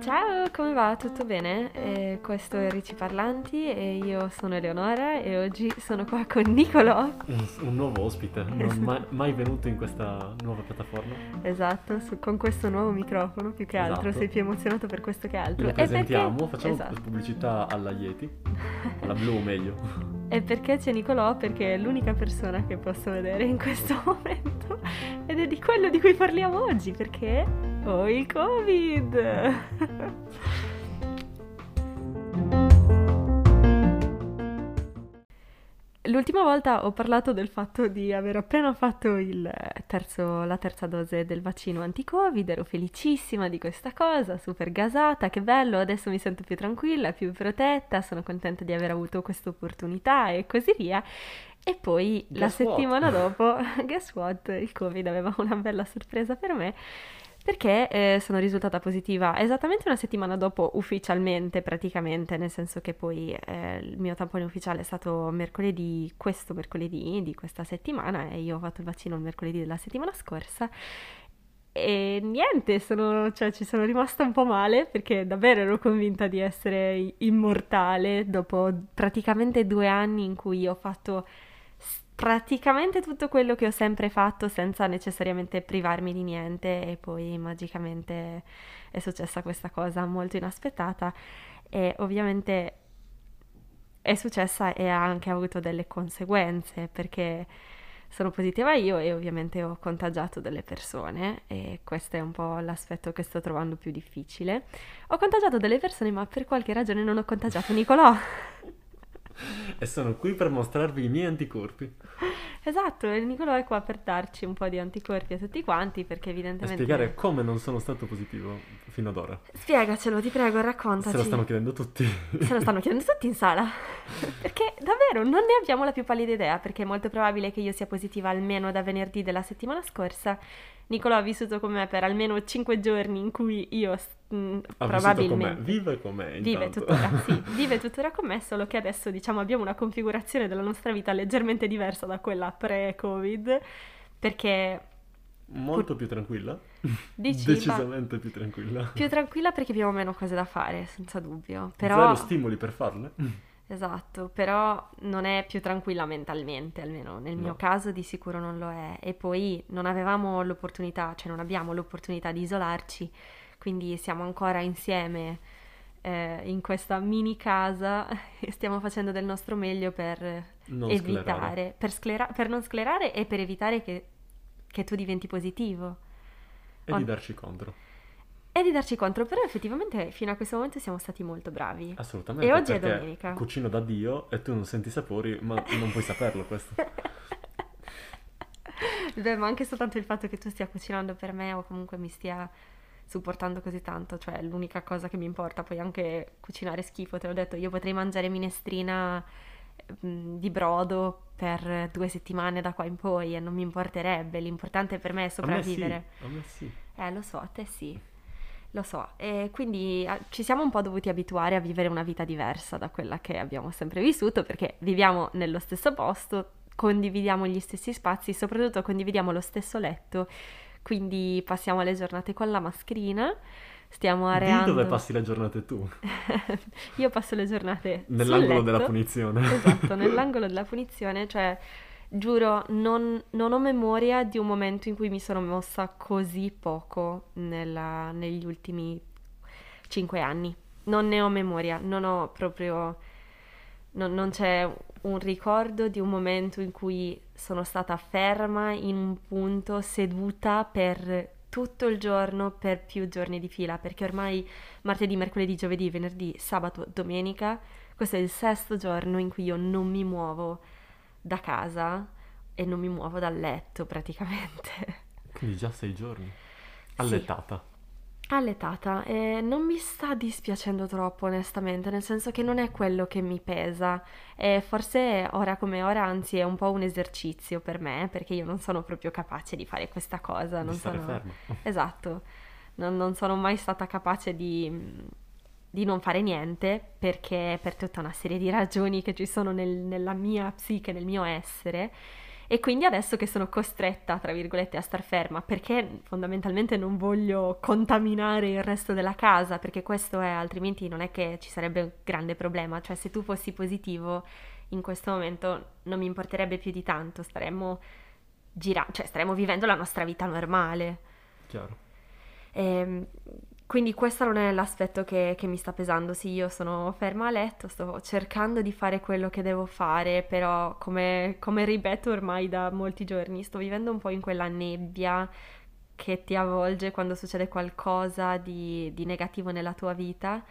Ciao, come va? Tutto bene? Eh, questo è Ricci Parlanti e io sono Eleonora e oggi sono qua con Nicolò. Un, nuovo ospite, non mai, mai venuto in questa nuova piattaforma. Esatto, su- con questo nuovo microfono più che altro, Esatto. sei più emozionato per questo che altro. Lo E perché- presentiamo, facciamo Esatto. pubblicità alla Yeti, alla blu meglio. E perché c'è Nicolò? Perché è l'unica persona che posso vedere in questo momento ed è di quello di cui parliamo oggi, perché ho il Covid. L'ultima volta ho parlato del fatto di aver appena fatto il terzo- la terza dose del vaccino anti-Covid, ero felicissima di questa cosa, super gasata, che bello, adesso mi sento più tranquilla, più protetta, sono contenta di aver avuto questa opportunità e così via. E poi la Guess what? settimana dopo, guess what, il Covid aveva una bella sorpresa per me. Perché eh, sono risultata positiva esattamente una settimana dopo ufficialmente, praticamente, nel senso che poi eh, il mio tampone ufficiale è stato mercoledì, questo mercoledì di questa settimana e io ho fatto il vaccino il mercoledì della settimana scorsa. E niente, sono, cioè, ci sono rimasta un po' male perché davvero ero convinta di essere immortale dopo praticamente due anni in cui ho fatto praticamente tutto quello che ho sempre fatto senza necessariamente privarmi di niente e poi magicamente è successa questa cosa molto inaspettata e ovviamente è successa e ha anche avuto delle conseguenze perché sono positiva io e ovviamente ho contagiato delle persone e questo è un po' l'aspetto che sto trovando più difficile. Ho contagiato delle persone ma per qualche ragione non ho contagiato Nicolò. E sono qui per mostrarvi i miei anticorpi Esatto, e Nicolò è qua per darci un po' di anticorpi a tutti quanti perché e evidentemente... spiegare come non sono stato positivo fino ad ora. Spiegacelo, ti prego, raccontaci. Se lo stanno chiedendo tutti. Se lo stanno chiedendo tutti in sala. Perché davvero non ne abbiamo la più pallida idea, perché è molto probabile che io sia positiva almeno da venerdì della settimana scorsa. Nicolò ha vissuto con me per almeno 5 giorni in cui io mh, Ha vissuto con probabilmente vive con me vive tuttora, sì, vive tuttora con me, solo che adesso diciamo abbiamo una configurazione della nostra vita leggermente diversa da quella pre-Covid, perché Molto più tranquilla. Dici, Decisamente più tranquilla. più tranquilla perché abbiamo meno cose da fare, senza dubbio. Però Zero stimoli per farle. Esatto, però non è più tranquilla mentalmente, almeno nel mio No. caso di sicuro non lo è. E poi non avevamo l'opportunità, cioè non abbiamo l'opportunità di isolarci, quindi siamo ancora insieme eh, in questa mini casa e stiamo facendo del nostro meglio per Non evitare, sclerare. per, sclera- per non sclerare e per evitare che, che tu diventi positivo. E di darci contro. E di darci contro, però effettivamente fino a questo momento siamo stati molto bravi. Assolutamente. E oggi è domenica. Cucino da Dio e tu non senti i sapori, ma non puoi saperlo questo. Beh, ma anche soltanto il fatto che tu stia cucinando per me o comunque mi stia supportando così tanto, cioè l'unica cosa che mi importa. Poi anche cucinare schifo, te l'ho detto, io potrei mangiare minestrina mm, di brodo per due settimane da qua in poi e non mi importerebbe. L'importante per me è A me sì, sopravvivere. a me sì. Eh, lo so, a te sì. Lo so, e quindi ah, ci siamo un po' dovuti abituare a vivere una vita diversa da quella che abbiamo sempre vissuto, perché viviamo nello stesso posto, condividiamo gli stessi spazi, soprattutto condividiamo lo stesso letto, quindi passiamo le giornate con la mascherina, stiamo Di areando... dove passi le giornate tu? Io passo le giornate Nell'angolo della punizione. Esatto, nell'angolo della punizione, cioè giuro, non, non ho memoria di un momento in cui mi sono mossa così poco nella- negli ultimi cinque anni. Non ne ho memoria, non ho proprio... non- non c'è un ricordo di un momento in cui sono stata ferma in un punto, seduta per tutto il giorno, per più giorni di fila, perché ormai martedì, mercoledì, giovedì, venerdì, sabato, domenica questo è il sesto giorno in cui io non mi muovo da casa e non mi muovo dal letto praticamente. Quindi già sei giorni. Alletata. Alletata e non mi sta dispiacendo troppo onestamente, nel senso che non è quello che mi pesa e forse ora come ora anzi è un po' un esercizio per me perché io non sono proprio capace di fare questa cosa, Di non stare sono... ferma. Esatto, non, non sono mai stata capace di, di non fare niente perché per tutta una serie di ragioni che ci sono nel- nella mia psiche, nel mio essere E quindi adesso che sono costretta, tra virgolette, a star ferma, perché fondamentalmente non voglio contaminare il resto della casa, perché questo è, altrimenti non è che ci sarebbe un grande problema. Cioè, se tu fossi positivo, in questo momento non mi importerebbe più di tanto, staremmo girando, cioè staremmo vivendo la nostra vita normale. Chiaro. E, ehm, quindi questo non è l'aspetto che, che, mi sta pesando. Sì, io sono ferma a letto, sto cercando di fare quello che devo fare, però come, come ripeto ormai da molti giorni, sto vivendo un po' in quella nebbia che ti avvolge quando succede qualcosa di, di negativo nella tua vita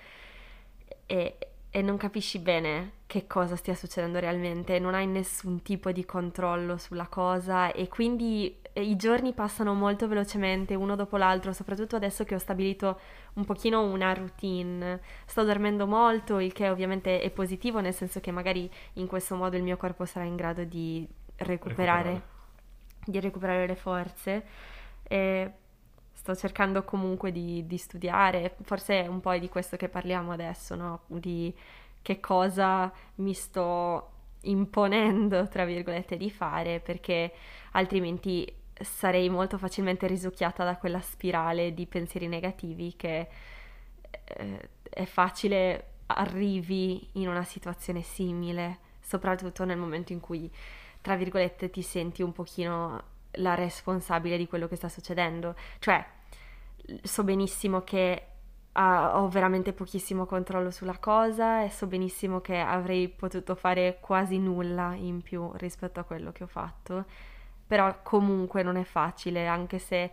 e, e non capisci bene che cosa stia succedendo realmente, non hai nessun tipo di controllo sulla cosa e quindi eh, i giorni passano molto velocemente uno dopo l'altro, soprattutto adesso che ho stabilito un pochino una routine. Sto dormendo molto, il che ovviamente è positivo, nel senso che magari in questo modo il mio corpo sarà in grado di recuperare, recuperare. Di recuperare le forze. E sto cercando comunque di, di, studiare, forse è un po' di questo che parliamo adesso, no? Di che cosa mi sto imponendo, tra virgolette, di fare, perché altrimenti sarei molto facilmente risucchiata da quella spirale di pensieri negativi che eh, è facile arrivi in una situazione simile, soprattutto nel momento in cui, tra virgolette, ti senti un pochino la responsabile di quello che sta succedendo. Cioè, so benissimo che uh, ho veramente pochissimo controllo sulla cosa e so benissimo che avrei potuto fare quasi nulla in più rispetto a quello che ho fatto, però comunque non è facile, anche se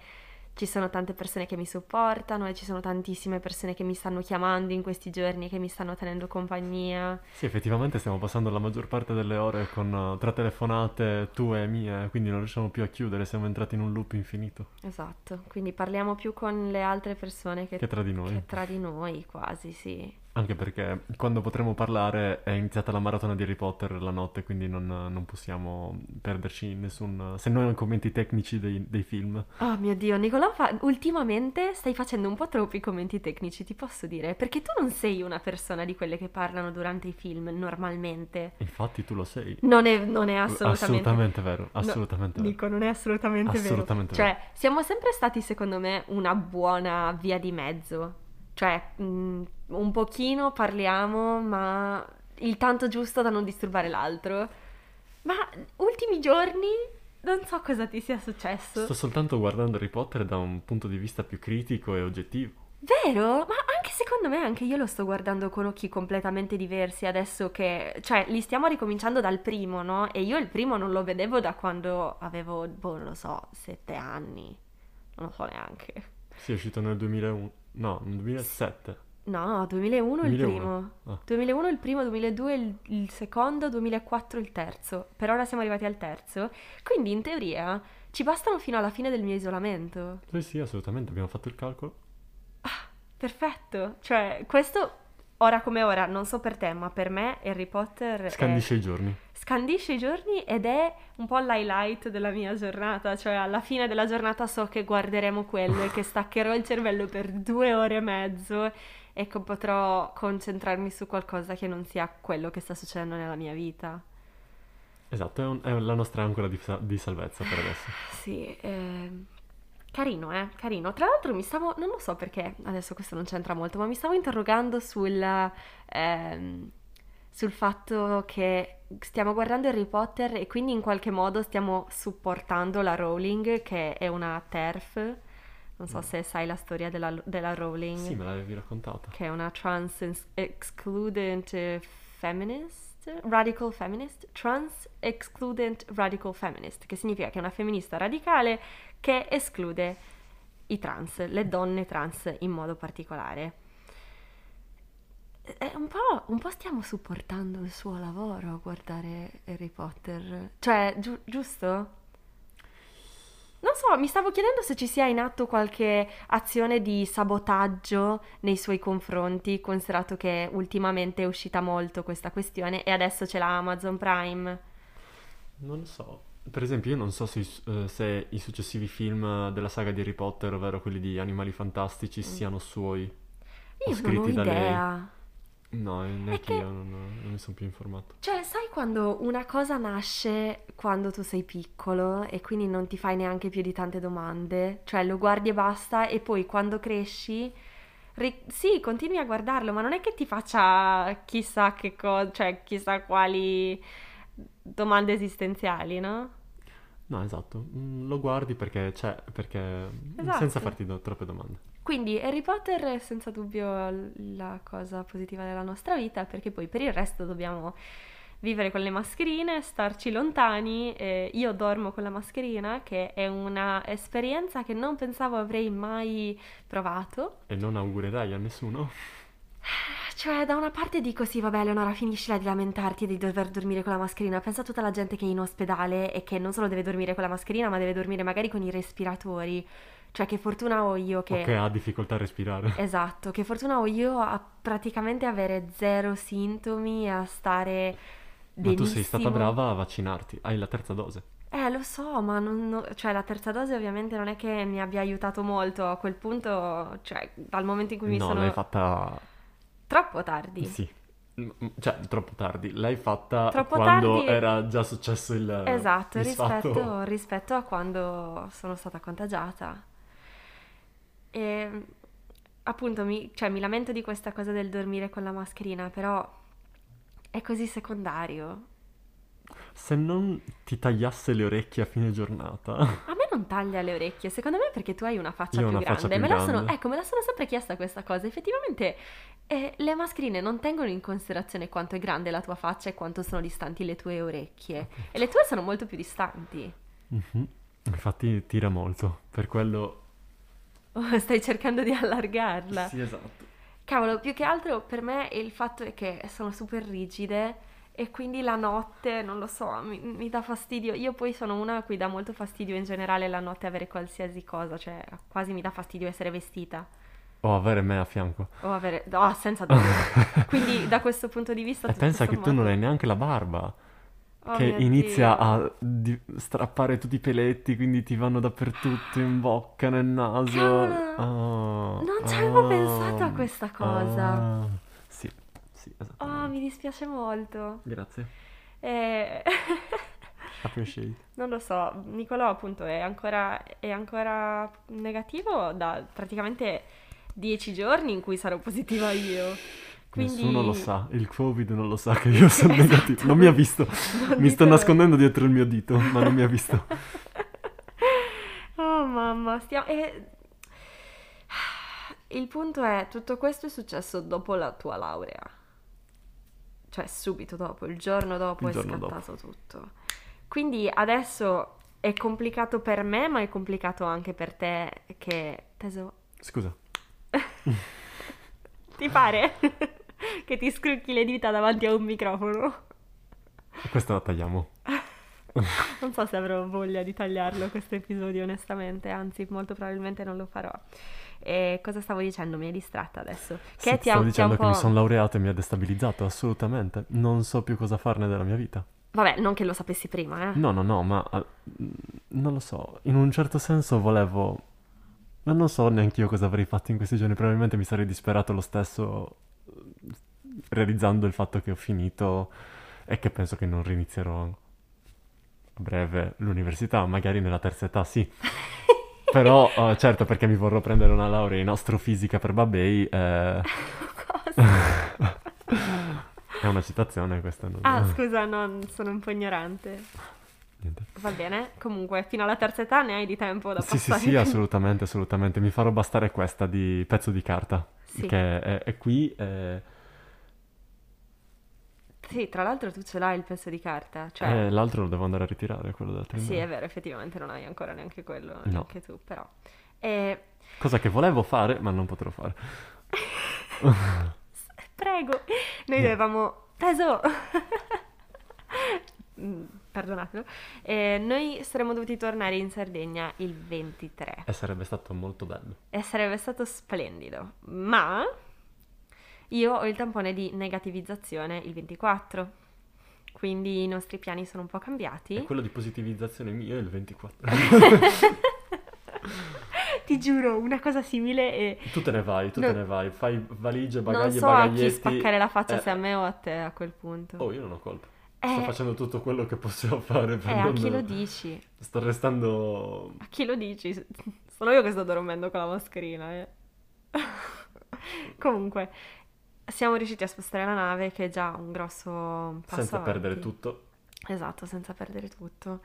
ci sono tante persone che mi supportano e ci sono tantissime persone che mi stanno chiamando in questi giorni e che mi stanno tenendo compagnia. Sì, effettivamente stiamo passando la maggior parte delle ore con uh, tra telefonate tue e mie, quindi non riusciamo più a chiudere, siamo entrati in un loop infinito. Esatto, quindi parliamo più con le altre persone che, che tra di noi. Che tra di noi, quasi, sì. Anche perché quando potremo parlare è iniziata la maratona di Harry Potter la notte, quindi non, non possiamo perderci in nessun... se non commenti tecnici dei, dei, film. Oh mio Dio, Nicolò, fa... ultimamente stai facendo un po' troppi commenti tecnici, ti posso dire, perché tu non sei una persona di quelle che parlano durante i film normalmente. Infatti tu lo sei. Non è, non è assolutamente... Assolutamente vero, assolutamente no, vero. Nico, non è assolutamente, assolutamente vero. vero. Cioè, siamo sempre stati, secondo me, una buona via di mezzo cioè, mh, mm, un pochino parliamo, ma il tanto giusto da non disturbare l'altro. Ma ultimi giorni non so cosa ti sia successo. Sto soltanto guardando Harry Potter da un punto di vista più critico e oggettivo. Vero? Ma anche secondo me, anche io lo sto guardando con occhi completamente diversi adesso che... Cioè, li stiamo ricominciando dal primo, no? E io il primo non lo vedevo da quando avevo, boh, non lo so, sette anni. Non lo so neanche. Sì, è uscito nel 2001. No, nel 2007. No, 2001, 2001. il primo. Ah. 2001 il primo, 2002 il, il, secondo, 2004 il terzo. Per ora siamo arrivati al terzo. Quindi in teoria ci bastano fino alla fine del mio isolamento. Sì, sì, assolutamente, abbiamo fatto il calcolo. Ah, perfetto. Cioè, questo ora come ora, non so per te, ma per me Harry Potter scandisce è... i giorni. Scandisce i giorni ed è un po' l'highlight della mia giornata, cioè alla fine della giornata so che guarderemo quello e che staccherò il cervello per due ore e mezzo e che potrò concentrarmi su qualcosa che non sia quello che sta succedendo nella mia vita. Esatto, è, un, è la nostra ancora di, di, salvezza per adesso. Sì, eh, Carino, eh, carino. Tra l'altro mi stavo, non lo so perché, adesso questo non c'entra molto, ma mi stavo interrogando sul, ehm, sul fatto che stiamo guardando Harry Potter e quindi in qualche modo stiamo supportando la Rowling, che è una TERF. Non so mm. se sai la storia della, della Rowling. Sì, me l'avevi raccontata. Che è una trans excludent feminist radical feminist, trans excludent radical feminist, che significa che è una femminista radicale che esclude i trans, le donne trans in modo particolare. Un po', un po', stiamo il suo lavoro a guardare Harry Potter. Cioè, giu- giusto? Non so, mi stavo chiedendo se ci sia in atto qualche azione di sabotaggio nei suoi confronti, considerato che ultimamente è uscita molto questa questione e adesso c'è la Amazon Prime. Non lo so. Per esempio, io non so se, uh, se, i successivi film della saga di Harry Potter, ovvero quelli di Animali Fantastici, mm. siano suoi. Io non ho idea. No, neanche che- io non, non mi sono più informato. Cioè, sai quando una cosa nasce quando tu sei piccolo e quindi non ti fai neanche più di tante domande? Cioè, lo guardi e basta e poi quando cresci, ri- sì, continui a guardarlo, ma non è che ti faccia chissà che cosa, cioè chissà quali domande esistenziali, no? No, esatto, Mm, lo guardi perché c'è, perché Esatto. senza farti do- troppe domande. Quindi Harry Potter è senza dubbio la cosa positiva della nostra vita, perché poi per il resto dobbiamo vivere con le mascherine, starci lontani. eh, io dormo con la mascherina, che è una esperienza che non pensavo avrei mai provato. E non augurerai a nessuno? Cioè, da una parte dico sì, vabbè, Leonora, finiscila di lamentarti di dover dormire con la mascherina. Pensa a tutta la gente che è in ospedale e che non solo deve dormire con la mascherina, ma deve dormire magari con i respiratori. Cioè, che fortuna ho io che... Che ha difficoltà a respirare. Esatto, che fortuna ho io a praticamente avere zero sintomi e a stare Ma benissimo. tu sei stata brava a vaccinarti, hai la terza dose. Eh, lo so, ma non, cioè, la terza dose ovviamente non è che mi abbia aiutato molto. A quel punto, cioè, dal momento in cui mi no, sono... l'hai fatta... Troppo tardi. Sì. Cioè, troppo tardi. L'hai fatta Troppo quando tardi- era già successo il Esatto, rispetto, rispetto a quando sono stata contagiata. E appunto mi, cioè, mi lamento di questa cosa del dormire con la mascherina, però è così secondario. Se non ti tagliasse le orecchie a fine giornata... A non taglia le orecchie, secondo me perché tu hai una faccia Io più una faccia grande. più me la sono, ecco, me la sono sempre chiesta questa cosa. Effettivamente eh, le mascherine non tengono in considerazione quanto è grande la tua faccia e quanto sono distanti le tue orecchie. E le tue sono molto più distanti. Mhm. Infatti tira molto, per quello... Oh, stai cercando di allargarla. Sì, esatto. Cavolo, più che altro per me il fatto è che sono super rigide e quindi la notte, non lo so, mi, mi dà fastidio. Io poi sono una a cui dà molto fastidio in generale la notte avere qualsiasi cosa, cioè quasi mi dà fastidio essere vestita O avere me a fianco. o avere... No, senza dubbio. Quindi da questo punto di vista... E pensa che tu non hai neanche la barba. Oh che inizia Dio. a di- strappare tutti i peletti, quindi ti vanno dappertutto, in bocca, nel naso. Ah, Non ci avevo ah, pensato a questa cosa. Sì, Oh, esattamente. mi dispiace molto. Grazie. Eh, Appreciate. Non lo so, Nicolò appunto è ancora, è ancora negativo da praticamente dieci giorni in cui sarò positiva io. Quindi... Nessuno lo sa, il Covid non lo sa che io sono Esatto. negativo. Non mi ha visto. Non Mi sto nascondendo dietro il mio dito, ma non mi ha visto. Oh mamma, stiamo... e- Il punto è, tutto questo è successo dopo la tua laurea. Cioè subito dopo, il giorno dopo Il è giorno scattato tutto. Quindi adesso è complicato per me, ma è complicato anche per te che... Teso, Scusa. ti pare che ti scrucchi le dita davanti a un microfono? Questa la tagliamo. Non so se avrò voglia di tagliarlo questo episodio, onestamente, anzi, molto probabilmente non lo farò. E cosa stavo dicendo? Mi è distratta adesso. Che Sì, ti stavo ti ha dicendo un che mi sono laureato e mi ha destabilizzato, assolutamente. Non so più cosa farne della mia vita. Vabbè, non che lo sapessi prima, eh. No, no, no, ma mm, non lo so. In un certo senso volevo. Ma non so neanche io cosa avrei fatto in questi giorni. Probabilmente mi sarei disperato lo stesso eh, realizzando il fatto che ho finito e che penso che non rinizierò a breve l'università, magari nella terza età, sì. Però, eh, certo, perché mi vorrò prendere una laurea in astrofisica per Babei, eh, Cosa? è una citazione questa. Non... Ah, scusa, no, sono un po' ignorante. Niente. Va bene, comunque, fino alla terza età ne hai di tempo da Sì, sì, passare. sì, assolutamente, assolutamente. Mi farò bastare questa di pezzo di carta, Sì. che è, è qui. eh, Sì, tra l'altro tu ce l'hai il pezzo di carta, cioè... e l'altro lo devo andare a ritirare, quello della Sì, triennale. è vero, effettivamente non hai ancora neanche quello, No. neanche tu, però. E... Cosa che volevo fare, ma non potrò fare. Prego, noi No. dovevamo... Teso! Mm, Perdonatelo. Eh, noi saremmo dovuti tornare in Sardegna il 23 E sarebbe stato molto bello. e sarebbe stato splendido, ma io ho il tampone di negativizzazione il 24, quindi i nostri piani sono un po' cambiati. E quello di positivizzazione mio è il 24. Ti giuro, una cosa simile e... Tu te ne vai, tu No. te ne vai, fai valigie, Non bagagli e so a bagaglietti. spaccare la faccia, Eh, se a me o a te a quel punto. Oh, io non ho colpa. Eh, Sto facendo tutto quello che possiamo fare per eh, a non... chi lo dici? Sto restando... A chi lo dici? Sono io che sto dormendo con la mascherina, eh. Comunque, siamo riusciti a spostare la nave, che è già un grosso passo senza perdere avanti. tutto. Esatto, senza perdere tutto.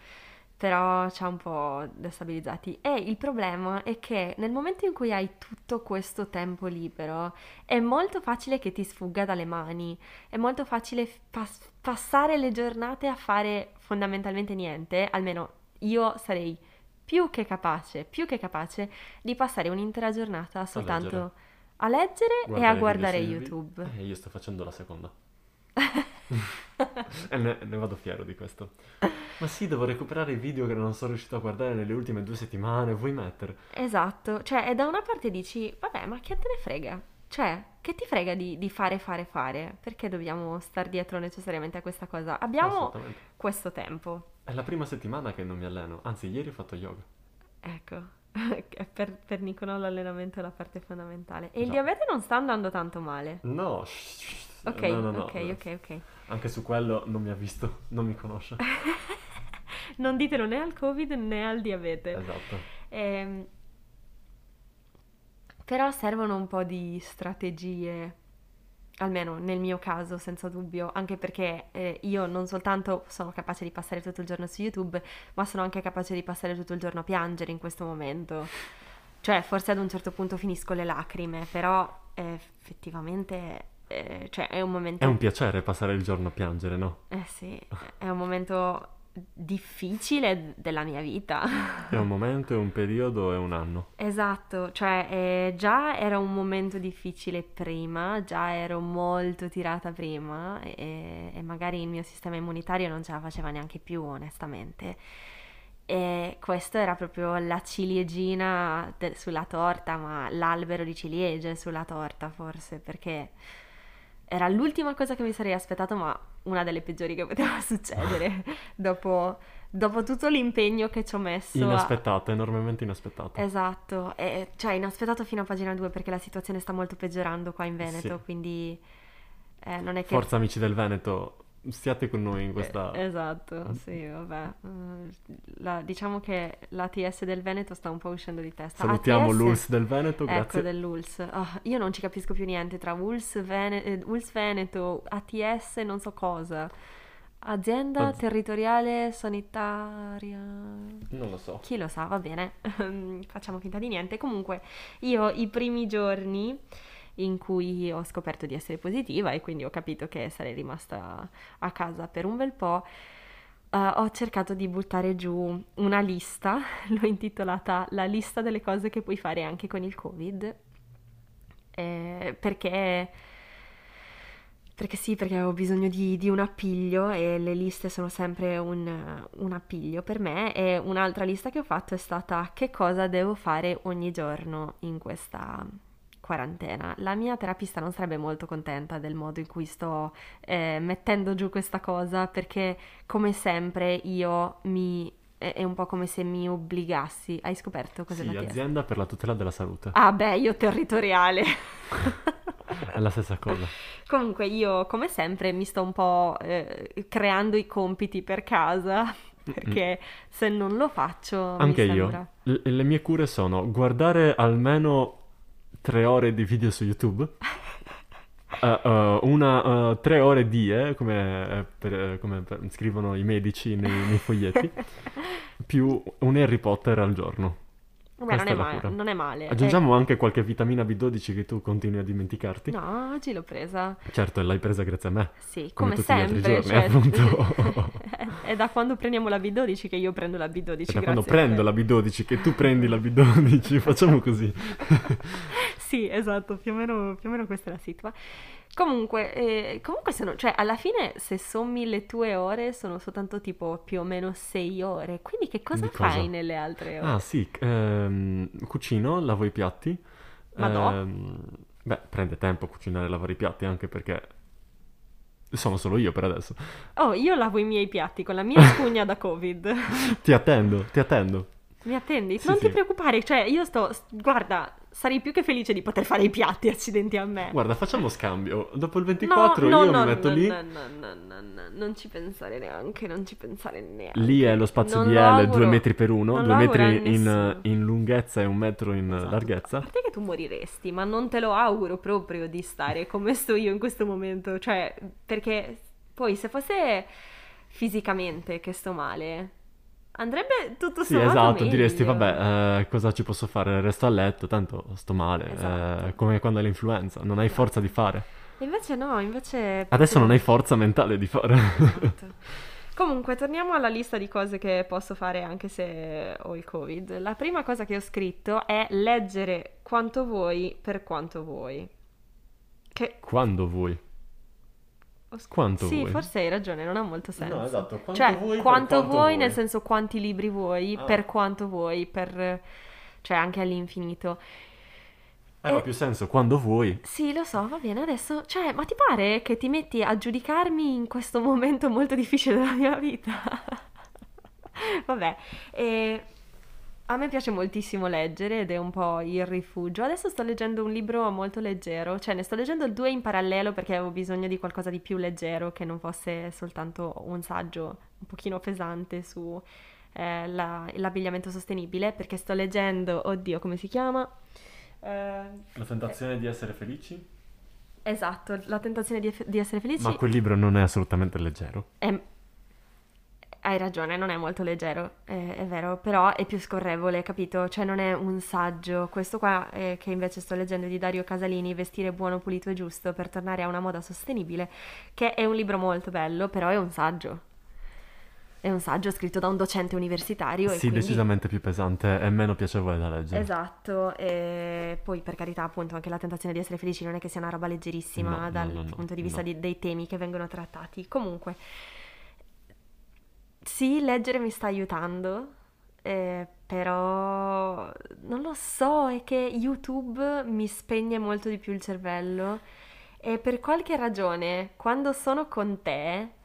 Però ci ha un po' destabilizzati. E il problema è che nel momento in cui hai tutto questo tempo libero, è molto facile che ti sfugga dalle mani. È molto facile pas- passare le giornate a fare fondamentalmente niente. Almeno io sarei più che capace, più che capace di passare un'intera giornata soltanto a leggere e Guardare a video guardare YouTube. Eh, io sto facendo la seconda. e ne, ne vado fiero di questo. Ma sì, devo recuperare i video che non sono riuscito a guardare nelle ultime due settimane. Vuoi mettere? Esatto, cioè, e da una parte dici, vabbè, ma che te ne frega? Cioè, che ti frega di, di fare, fare, fare? Perché dobbiamo star dietro necessariamente a questa cosa? Abbiamo questo tempo, È la prima settimana che non mi alleno. Anzi, ieri ho fatto yoga. ecco. Per, per Nicolò l'allenamento è la parte fondamentale. E il Già. diabete non sta andando tanto male. No, Ok, no, no, no, ok, ok, ok. Anche su quello non mi ha visto, non mi conosce. Non ditelo né al Covid né al diabete. Esatto. Ehm, però servono un po' di strategie, almeno nel mio caso, senza dubbio, anche perché eh, io non soltanto sono capace di passare tutto il giorno su YouTube, ma sono anche capace di passare tutto il giorno a piangere in questo momento. Cioè, forse ad un certo punto finisco le lacrime, però eh, effettivamente eh, cioè, è un momento... È un piacere passare il giorno a piangere, no? Eh sì, è un momento difficile della mia vita. È un momento, è un periodo, è un anno. Esatto, cioè eh, già era un momento difficile prima, già ero molto tirata prima e, e magari il mio sistema immunitario non ce la faceva neanche più, onestamente. E questo era proprio la ciliegina de- sulla torta, ma l'albero di ciliegie sulla torta forse, perché era l'ultima cosa che mi sarei aspettato, ma una delle peggiori che poteva succedere dopo, dopo tutto l'impegno che ci ho messo. a- Inaspettata, enormemente inaspettata. Esatto, e, cioè inaspettato fino a pagina 2 perché la situazione sta molto peggiorando qua in Veneto, Sì. quindi eh, non è che... Forza amici del Veneto, stiate con noi in questa... Eh, esatto, sì, vabbè. Mm, la- diciamo che l'ATS del Veneto sta un po' uscendo di testa. Salutiamo ATS l'ULS del Veneto, Ecco, grazie. dell'ULS. Ah, io non ci capisco più niente tra ULS, Vene- eh, ULS Veneto, ATS, non so cosa. Azienda Az- territoriale sanitaria. Non lo so. Chi lo sa, va bene, facciamo finta di niente. Comunque, io i primi giorni in cui ho scoperto di essere positiva e quindi ho capito che sarei rimasta a casa per un bel po', eh, ho cercato di buttare giù una lista, l'ho intitolata La lista delle cose che puoi fare anche con il Covid, eh, perché... Perché sì, perché ho bisogno di, di un appiglio e le liste sono sempre un, un appiglio per me. E un'altra lista che ho fatto è stata che cosa devo fare ogni giorno in questa quarantena. La mia terapista non sarebbe molto contenta del modo in cui sto eh, mettendo giù questa cosa perché come sempre io mi... è un po' come se mi obbligassi. Hai scoperto cos'è Sì, la TS? azienda per la tutela della salute. Ah beh, io territoriale. È la stessa cosa. Comunque io, come sempre, mi sto un po' eh, creando i compiti per casa, perché se non lo faccio Anche mi io. sembra... L- le mie cure sono guardare almeno tre ore di video su YouTube. Eh, eh, una, eh, tre ore di, eh, come, per- come per- scrivono i medici nei, nei foglietti, più un Harry Potter al giorno. Beh, non è, è la ma- cura. non è male. Aggiungiamo anche qualche vitamina B12 che tu continui a dimenticarti. Eh, No, oggi l'ho presa. Certo, l'hai presa grazie a me. Sì, Come come, sempre. giorni, cioè- appunto. è da quando prendiamo la B12 che io prendo la B12. E da quando prendo la B12 che tu prendi la B12, facciamo così. Sì, esatto, più o meno, più o meno questa è la situa. Comunque, eh, comunque sono, cioè, alla fine se sommi le tue ore sono soltanto tipo più o meno sei ore. Quindi che cosa cosa? fai nelle altre ore? Ah sì, ehm, cucino, lavo i piatti. Ma no. Ehm, beh, prende tempo cucinare e lavare i piatti anche perché sono solo io per adesso. Oh, io lavo i miei piatti con la mia spugna da Covid. Ti attendo, ti attendo. Mi attendi? Sì, non sì. ti preoccupare, cioè io sto... Guarda, sarei più che felice di poter fare i piatti, accidenti a me. Guarda, facciamo scambio. Dopo il 24 no, io no, mi metto no, lì. No, no, no, no, no, non ci pensare neanche, non ci pensare neanche. Lì è lo spazio Non di L. 2 metri per 1, Non 2 lo auguro a metri in, in lunghezza e un metro in Esatto. larghezza. A parte che tu moriresti, ma non te lo auguro proprio di stare come sto io in questo momento. Cioè, perché poi se fosse fisicamente che sto male, andrebbe tutto Sì, esatto, meglio. diresti, vabbè, eh, cosa ci posso fare? Resto a letto, tanto sto male. Esatto. eh, come quando hai l'influenza, non hai forza di fare. Invece no, invece... Adesso non hai forza mentale di fare. Esatto. Comunque, torniamo alla lista di cose che posso fare anche se ho il Covid. La prima cosa che ho scritto è leggere quanto vuoi per quanto vuoi. Che Quando vuoi. Ho sc- Quanto sì, vuoi. forse hai ragione, non ha molto senso. No, esatto, quanto cioè, vuoi quanto quanto vuoi, vuoi. nel senso quanti libri vuoi, Ah. per quanto vuoi, per... cioè anche all'infinito. Eh, ha Eh, più senso, quando vuoi. Sì, lo so, va bene, adesso, cioè, ma ti pare che ti metti a giudicarmi in questo momento molto difficile della mia vita? Vabbè, e a me piace moltissimo leggere ed è un po' il rifugio. Adesso sto leggendo un libro molto leggero, cioè ne sto leggendo due in parallelo perché avevo bisogno di qualcosa di più leggero che non fosse soltanto un saggio un pochino pesante su eh, la- l'abbigliamento sostenibile, perché sto leggendo, oddio, come si chiama? Eh, La tentazione di essere felici? Esatto, la tentazione di, di essere felici. Ma quel libro non è assolutamente leggero. è- Hai ragione, non è molto leggero, è, è vero, però è più scorrevole, capito? Cioè non è un saggio. Questo qua eh, che invece sto leggendo di Dario Casalini, Vestire buono, pulito e giusto per tornare a una moda sostenibile, che è un libro molto bello, però è un saggio. È un saggio scritto da un docente universitario e Sì, quindi... decisamente più pesante e meno piacevole da leggere. Esatto, e poi per carità appunto anche la tentazione di essere felici non è che sia una roba leggerissima No, dal no, no, punto di vista di- dei temi che vengono trattati. Comunque, sì, leggere mi sta aiutando, eh, però non lo so, è che YouTube mi spegne molto di più il cervello e per qualche ragione quando sono con te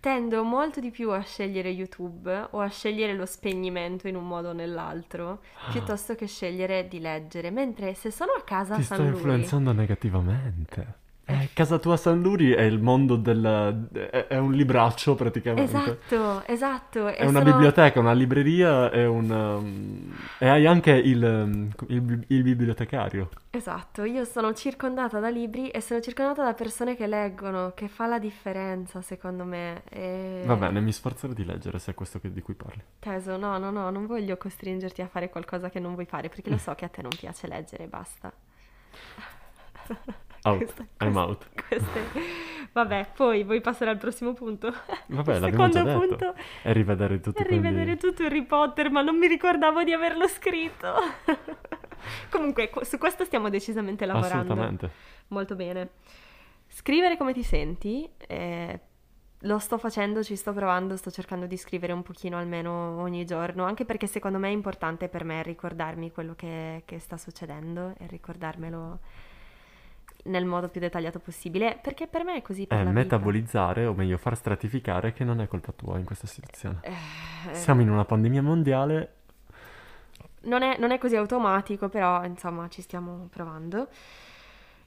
tendo molto di più a scegliere YouTube o a scegliere lo spegnimento in un modo o nell'altro piuttosto che scegliere di leggere, mentre se sono a casa a Ti San Luri influenzando negativamente. Eh, casa tua San Luri è il mondo del... è, un libraccio praticamente. Esatto, esatto. È una biblioteca, una libreria e un... um, e hai anche il, il il bibliotecario. Esatto, io sono circondata da libri e sono circondata da persone che leggono, che fa la differenza secondo me. E... Va bene, mi sforzerò di leggere se è questo che- di cui parli. Teso, no, no, no, non voglio costringerti a fare qualcosa che non vuoi fare, perché lo so che a te non piace leggere, basta. Out, Questa- I'm questa- out. queste- Vabbè, poi vuoi passare al prossimo punto? Vabbè, Il l'abbiamo già secondo detto. punto E rivedere tutti è rivedere tutto Harry Potter, ma non mi ricordavo di averlo scritto. Comunque, qu- su questo stiamo decisamente lavorando. Assolutamente. Molto bene. Scrivere come ti senti, eh, lo sto facendo, ci sto provando, sto cercando di scrivere un pochino almeno ogni giorno, anche perché secondo me è importante per me ricordarmi quello che, che sta succedendo e ricordarmelo nel modo più dettagliato possibile, perché per me è così per È la vita. metabolizzare, o meglio far stratificare che non è colpa tua in questa situazione. Eh, Siamo in una pandemia mondiale, Non è, non è così automatico, però insomma ci stiamo provando.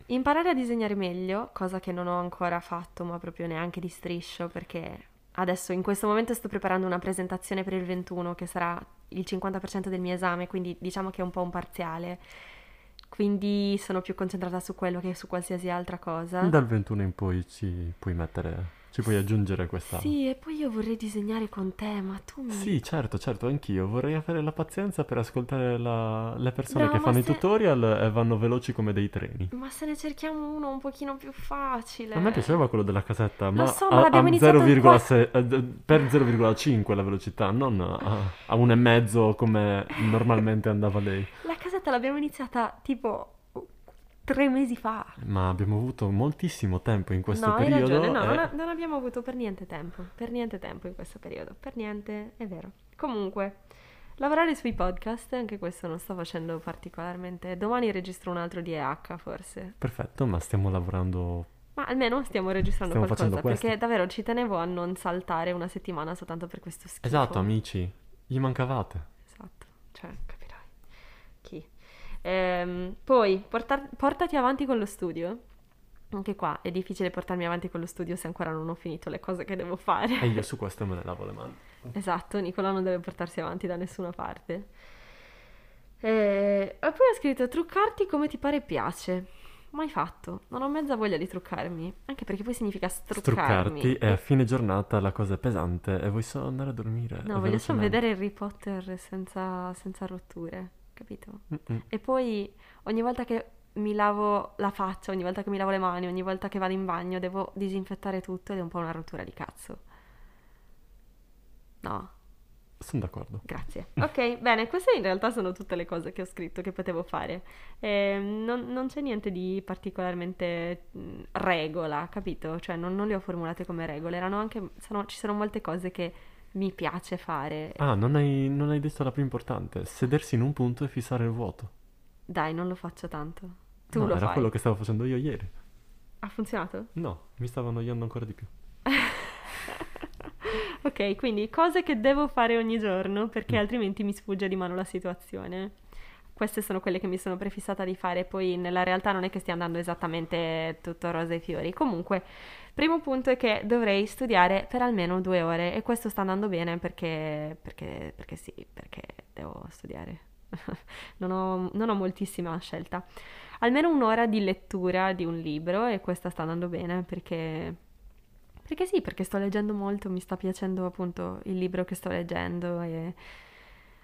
Imparare a disegnare meglio, cosa che non ho ancora fatto, ma proprio neanche di striscio, perché adesso in questo momento sto preparando una presentazione per il 21 che sarà il 50% del mio esame, quindi diciamo che è un po' un parziale. Quindi sono più concentrata su quello che su qualsiasi altra cosa. dal 21 in poi ci puoi mettere, ci puoi aggiungere questa... Sì, e poi io vorrei disegnare con te, ma tu mi... Sì, certo, certo, anch'io vorrei avere la pazienza per ascoltare la- le persone No, che fanno i se- tutorial e vanno veloci come dei treni. Ma se ne cerchiamo uno un pochino più facile. A me piaceva quello della casetta, ma so, a, ma a in 0,6 eh, per 0,5 la velocità, non a, a un e mezzo come normalmente andava lei. La casetta l'abbiamo iniziata tipo tre mesi fa. Ma abbiamo avuto moltissimo tempo in questo no, hai periodo. ragione, no, e- non, a- non abbiamo avuto per niente tempo, per niente tempo in questo periodo, per niente, è vero. Comunque, lavorare sui podcast, anche questo non sto facendo particolarmente. Domani registro un altro DEH forse, Perfetto, ma stiamo lavorando. ma almeno stiamo registrando Stiamo qualcosa, perché davvero ci tenevo a non saltare una settimana soltanto per questo schifo. Esatto, amici, gli mancavate. Esatto. cioè? Ehm, poi, portar- portati avanti con lo studio. Anche qua è difficile portarmi avanti con lo studio se ancora non ho finito le cose che devo fare. E io su questo me ne lavo le mani. Esatto, Nicola non deve portarsi avanti da nessuna parte. E, e poi ho scritto truccarti come ti pare e piace. Mai fatto, non ho mezza voglia di truccarmi, anche perché poi significa struccarmi. Struccarti e a fine giornata la cosa è pesante e vuoi solo andare a dormire. No, voglio solo vedere Harry Potter senza, senza rotture, capito? Mm-mm. E poi ogni volta che mi lavo la faccia, ogni volta che mi lavo le mani, ogni volta che vado in bagno, devo disinfettare tutto ed è un po' una rottura di cazzo. No, Sono d'accordo. grazie. Ok, bene, queste in realtà sono tutte le cose che ho scritto che potevo fare. Ehm, non, non c'è niente di particolarmente mh, regola, capito? Cioè non, non le ho formulate come regole, erano anche, sono- ci sono molte cose che mi piace fare. Ah, non hai, non hai detto la più importante. Sedersi in un punto e fissare il vuoto. Dai, non lo faccio tanto. Tu No, lo era fai. quello che stavo facendo io ieri. Ha funzionato? No, mi stavo annoiando ancora di più. Ok, quindi cose che devo fare ogni giorno perché Mm. altrimenti mi sfugge di mano la situazione. Queste sono quelle che mi sono prefissata di fare, poi nella realtà non è che stia andando esattamente tutto rose e fiori. Comunque, primo punto è che dovrei studiare per almeno due ore e questo sta andando bene perché, perché, perché sì, perché devo studiare. Non ho, non ho moltissima scelta. Almeno un'ora di lettura di un libro e questa sta andando bene perché perché sì, perché sto leggendo molto, mi sta piacendo appunto il libro che sto leggendo e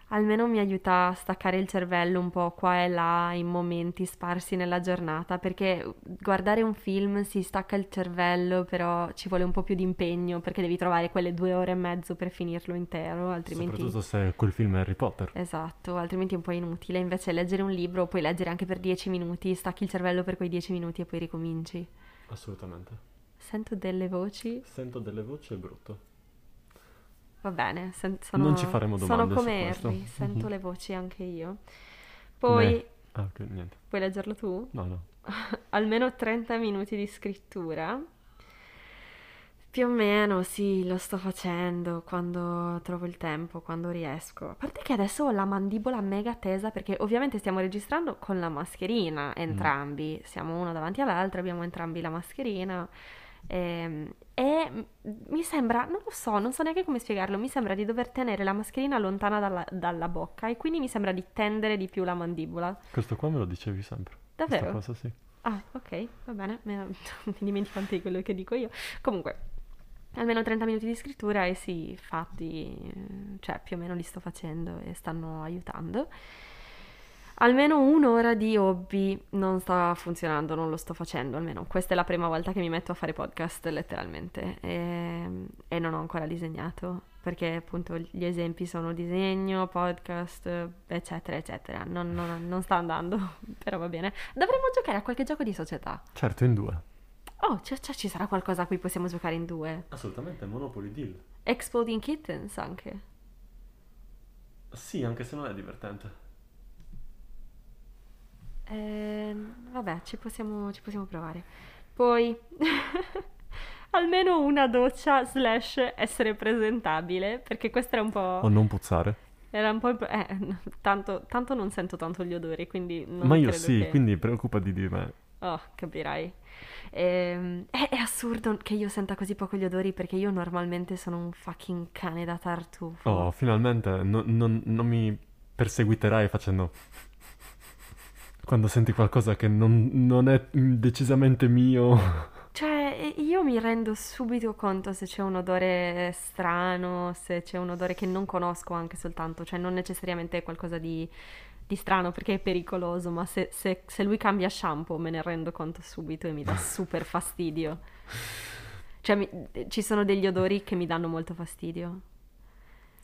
almeno mi aiuta a staccare il cervello un po' qua e là in momenti sparsi nella giornata, perché guardare un film si stacca il cervello, però ci vuole un po' più di impegno perché devi trovare quelle due ore e mezzo per finirlo intero, altrimenti... Soprattutto se quel film è Harry Potter. Esatto, altrimenti è un po' inutile. Invece leggere un libro puoi leggere anche per dieci minuti, stacchi il cervello per quei dieci minuti e poi ricominci. Assolutamente. Sento delle voci Sento delle voci e brutto. Va bene, sen- sono, Non ci faremo sono domande su come. Harry, sento Mhm. le voci anche io. Poi, Ne- Ah, niente. puoi leggerlo tu? No, no. Almeno 30 minuti di scrittura. Più o meno, sì, lo sto facendo quando trovo il tempo, quando riesco. A parte che adesso ho la mandibola mega tesa perché ovviamente stiamo registrando con la mascherina, entrambi. Siamo uno davanti all'altro, abbiamo entrambi la mascherina. Ehm, E, m- mi sembra, non lo so, non so neanche come spiegarlo, mi sembra di dover tenere la mascherina lontana dalla, dalla bocca e quindi mi sembra di tendere di più la mandibola. Questo qua me lo dicevi sempre. Davvero? Questa cosa sì. Ah, ok, va bene, mi dimentico anche di quello che dico io. Comunque, almeno 30 minuti di scrittura e sì, fatti, eh, cioè più o meno li sto facendo e stanno aiutando. Almeno un'ora di hobby non sta funzionando, non lo sto facendo, almeno questa è la prima volta che mi metto a fare podcast letteralmente e, e non ho ancora disegnato perché appunto gli esempi sono disegno, podcast, eccetera, eccetera. Non, non- non sta andando, però va bene. Dovremmo giocare a qualche gioco di società. Certo, in due. Oh, c'è- c'è- ci sarà qualcosa a cui possiamo giocare in due. Assolutamente, Monopoly Deal. Exploding Kittens anche. Sì, anche se non è divertente. Ehm, vabbè, ci possiamo, ci possiamo provare. Poi, almeno una doccia slash essere presentabile, perché questo era un po'... O non puzzare. Era un po'... il- Eh, tanto, tanto non sento tanto gli odori, quindi Ma io sì, che- quindi preoccupati di me. Oh, capirai. Ehm, è, è assurdo che io senta così poco gli odori perché io normalmente sono un fucking cane da tartufo. Oh, finalmente no- non, non mi perseguiterai facendo... Quando senti qualcosa che non, non è decisamente mio. Cioè, io mi rendo subito conto se c'è un odore strano, se c'è un odore che non conosco anche soltanto, cioè non necessariamente qualcosa di, di strano perché è pericoloso, ma se, se- se lui cambia shampoo me ne rendo conto subito e mi dà super fastidio. Cioè, mi- ci sono degli odori che mi danno molto fastidio.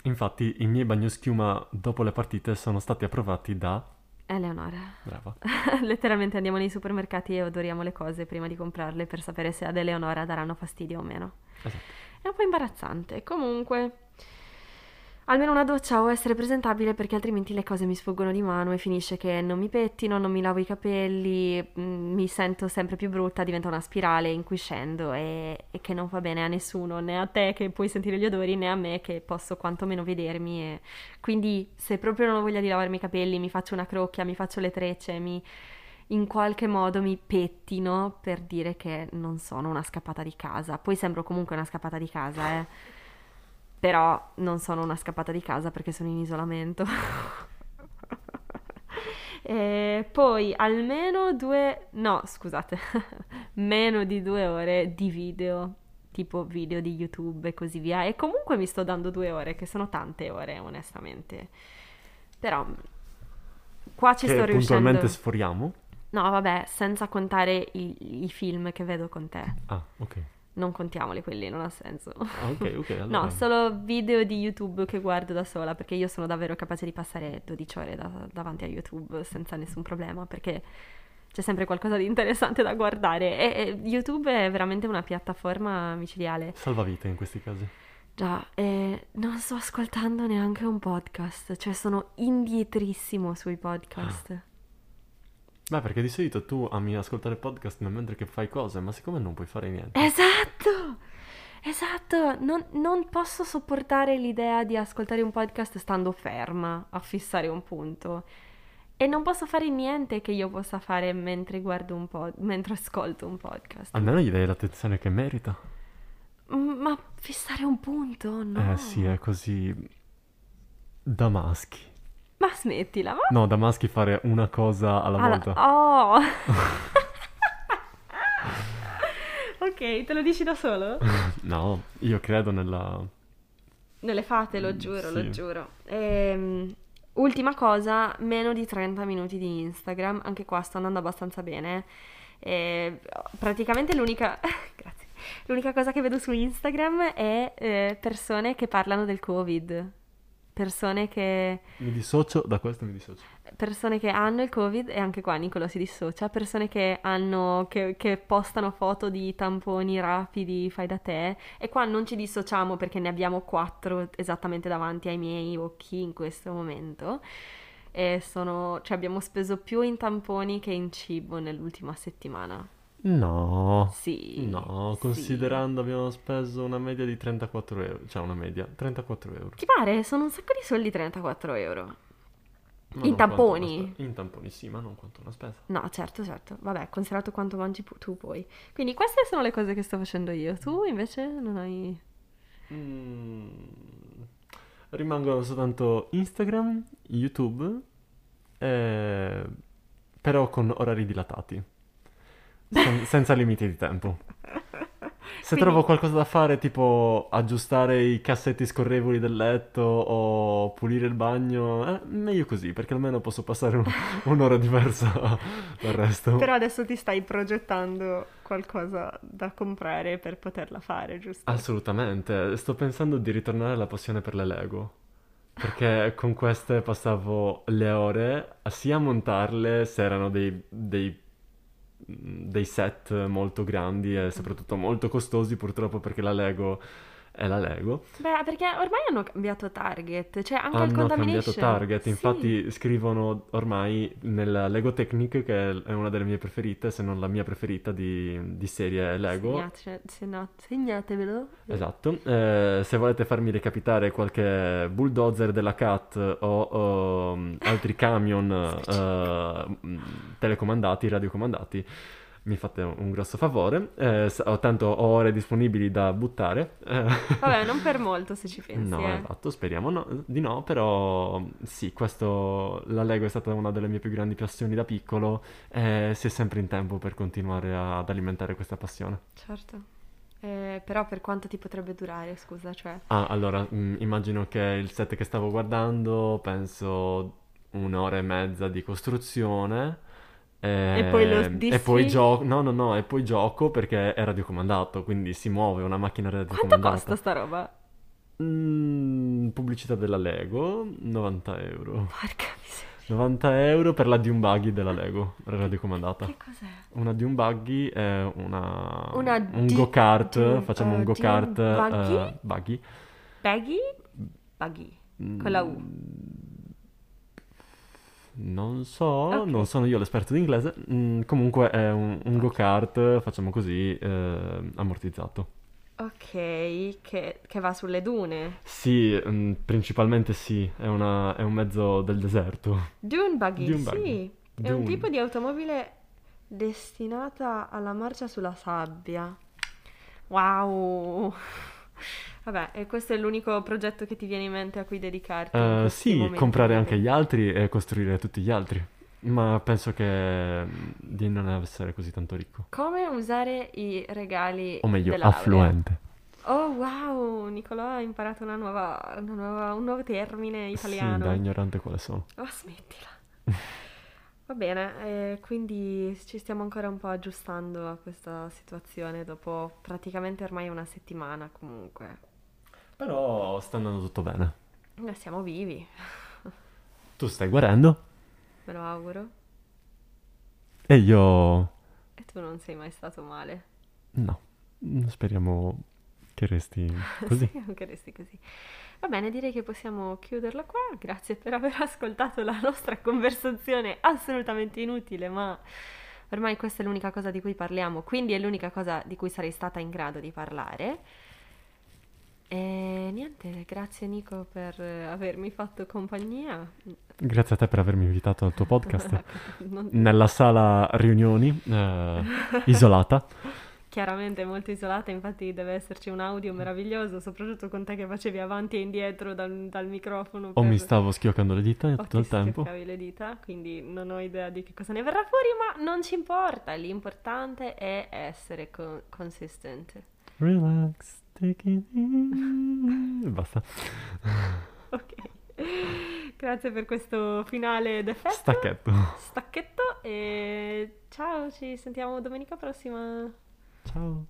Infatti, i miei bagnoschiuma dopo le partite sono stati approvati da... Eleonora. Brava. Letteralmente andiamo nei supermercati e odoriamo le cose prima di comprarle per sapere se ad Eleonora daranno fastidio o meno. Esatto. È un po' imbarazzante. Comunque, Almeno una doccia o essere presentabile perché altrimenti le cose mi sfuggono di mano e finisce che non mi pettino, non mi lavo i capelli, mm, mi sento sempre più brutta, diventa una spirale in cui scendo e, e che non fa bene a nessuno, né a te che puoi sentire gli odori, né a me che posso quantomeno vedermi. E... Quindi se proprio non ho voglia di lavarmi i capelli, mi faccio una crocchia, mi faccio le trecce, mi... in qualche modo mi pettino per dire che non sono una scappata di casa. Poi sembro comunque una scappata di casa, eh però non sono una scappata di casa perché sono in isolamento. e poi almeno due, no scusate, meno di due ore di video, tipo video di YouTube e così via. E comunque mi sto dando due ore, che sono tante ore onestamente. Però qua ci che sto riuscendo. puntualmente sforiamo? No, vabbè, senza contare i, i film che vedo con te. Ah, ok. Non contiamoli quelli, non ha senso. Ah, ok, ok. Allora... No, solo video di YouTube che guardo da sola, perché io sono davvero capace di passare 12 ore da- davanti a YouTube senza nessun problema, perché c'è sempre qualcosa di interessante da guardare. E, e YouTube è veramente una piattaforma micidiale. Salvavita in questi casi. Già, e non sto ascoltando neanche un podcast, cioè sono indietrissimo sui podcast. Beh, perché di solito tu ami ascoltare podcast mentre che fai cose, ma siccome non puoi fare niente. Esatto! Esatto, non, non posso sopportare l'idea di ascoltare un podcast stando ferma a fissare un punto. E non posso fare niente che io possa fare mentre guardo un po', mentre ascolto un podcast. Almeno gli dai l'attenzione che merita. Ma fissare un punto? No. Eh sì, è così... Da maschi. Ma smettila, ma... No, da maschi fare una cosa alla Alla- volta. Oh! ok, te lo dici da solo? No, io credo nella... Non le fate, lo giuro, sì. lo giuro. Ehm, ultima cosa, meno di 30 minuti di Instagram, anche qua sto andando abbastanza bene. E praticamente l'unica... Grazie. L'unica cosa che vedo su Instagram è eh, persone che parlano del Covid. Persone che, Mi dissocio, da questo mi dissocio. persone che hanno il Covid, e anche qua Nicolo si dissocia, persone che hanno, che, che postano foto di tamponi rapidi, fai da te, e qua non ci dissociamo perché ne abbiamo quattro esattamente davanti ai miei occhi in questo momento. E sono, cioè abbiamo speso più in tamponi che in cibo nell'ultima settimana. No. Sì. No, sì. considerando abbiamo speso una media di 34 euro. Cioè una media, 34 euro. Ti pare? Sono un sacco di soldi 34 euro. Ma In tamponi? spe- In tamponi sì, ma non quanto una spesa. No, certo, certo. Vabbè, considerato quanto mangi pu- tu poi. Quindi queste sono le cose che sto facendo io. Tu invece non hai... Mm, Rimangono soltanto Instagram, YouTube, eh, però con orari dilatati, sen- senza limiti di tempo. Se Quindi- trovo qualcosa da fare, tipo aggiustare i cassetti scorrevoli del letto o pulire il bagno, eh, meglio così, perché almeno posso passare un- un'ora diversa dal resto. Però adesso ti stai progettando qualcosa da comprare per poterla fare, giusto? Assolutamente, sto pensando di ritornare alla passione per le Lego. Perché con queste passavo le ore a sia montarle se erano dei, dei, dei set molto grandi e soprattutto molto costosi, purtroppo perché la Lego è la Lego. Beh, perché ormai hanno cambiato target, cioè anche il Hanno cambiato Contamination. target, Sì. infatti scrivono ormai nella Lego Technic, che è una delle mie preferite, se non la mia preferita di, di serie Lego. Segnate- segna- segnatevelo. Esatto, eh, se volete farmi recapitare qualche bulldozer della CAT o, o, mm, altri camion eh, mm, telecomandati, radiocomandati, mi fate un grosso favore. Eh, ho tanto ho ore disponibili da buttare. eh. Vabbè, non per molto se ci pensi, No, eh. esatto, speriamo no- di no, però sì, questo, la Lego è stata una delle mie più grandi passioni da piccolo e si è sempre in tempo per continuare ad alimentare questa passione. Certo. Eh, però per quanto ti potrebbe durare, scusa, cioè... Ah, allora, mm, immagino che il set che stavo guardando, penso un'ora e mezza di costruzione. Eh, E poi lo E poi dissi? gioco. No, no, no, e poi gioco perché è radiocomandato, quindi si muove una macchina Quanto radiocomandata. costa sta roba? Mm, pubblicità della Lego, 90 euro. Porca miseria. 90 euro per la Dune Buggy della Lego, radiocomandata. Che cos'è? Una Dune Buggy è una, Una un di- go-kart, Dune- facciamo eh, un Dune go-kart Buggy? eh, buggy. Baggy? Buggy. Con la U. Non so, Ok. non sono io l'esperto di inglese. Mm, comunque è un, un Ok. go-kart, facciamo così, eh, ammortizzato. Ok, che, che va sulle dune. Sì, mm, principalmente sì, è, una- è un mezzo del deserto. Dune buggy, Dune buggy. sì. È un Dune. tipo di automobile destinata alla marcia sulla sabbia. Wow. Vabbè, e questo è l'unico progetto che ti viene in mente a cui dedicarti questi sì, momenti comprare anche gli altri e costruire tutti gli altri. Ma penso che mm, di non essere così tanto ricco. Come usare i regali O meglio, affluente. Oh wow, Nicolò ha imparato una nuova, una nuova- un nuovo termine Sì, italiano. da ignorante quale sono. Oh, smettila. Va bene, eh, quindi ci stiamo ancora un po' aggiustando a questa situazione dopo praticamente ormai una settimana comunque. Però sta andando tutto bene. Noi siamo vivi, Tu stai guarendo me lo auguro. e io E tu non sei mai stato male. no. Speriamo che resti così. Speriamo che resti così. Va bene, direi che possiamo chiuderla qua. Grazie per aver ascoltato la nostra conversazione assolutamente inutile, ma ormai questa è l'unica cosa di cui parliamo, quindi è l'unica cosa di cui sarei stata in grado di parlare. E niente, grazie Nico per avermi fatto compagnia. Grazie a te per avermi invitato al tuo podcast. Non- Nella sala riunioni, eh, isolata. Chiaramente molto isolata, infatti deve esserci un audio meraviglioso, soprattutto con te che facevi avanti e indietro dal, dal microfono. O mi per- stavo schioccando le dita o tutto il tempo. schioccavi le dita, quindi non ho idea di che cosa ne verrà fuori, ma non ci importa. L'importante è essere co- consistente. Relax, take it easy. Basta. Ok. Grazie per questo finale d'effetto. Stacchetto. Stacchetto e ciao, ci sentiamo domenica prossima. 操。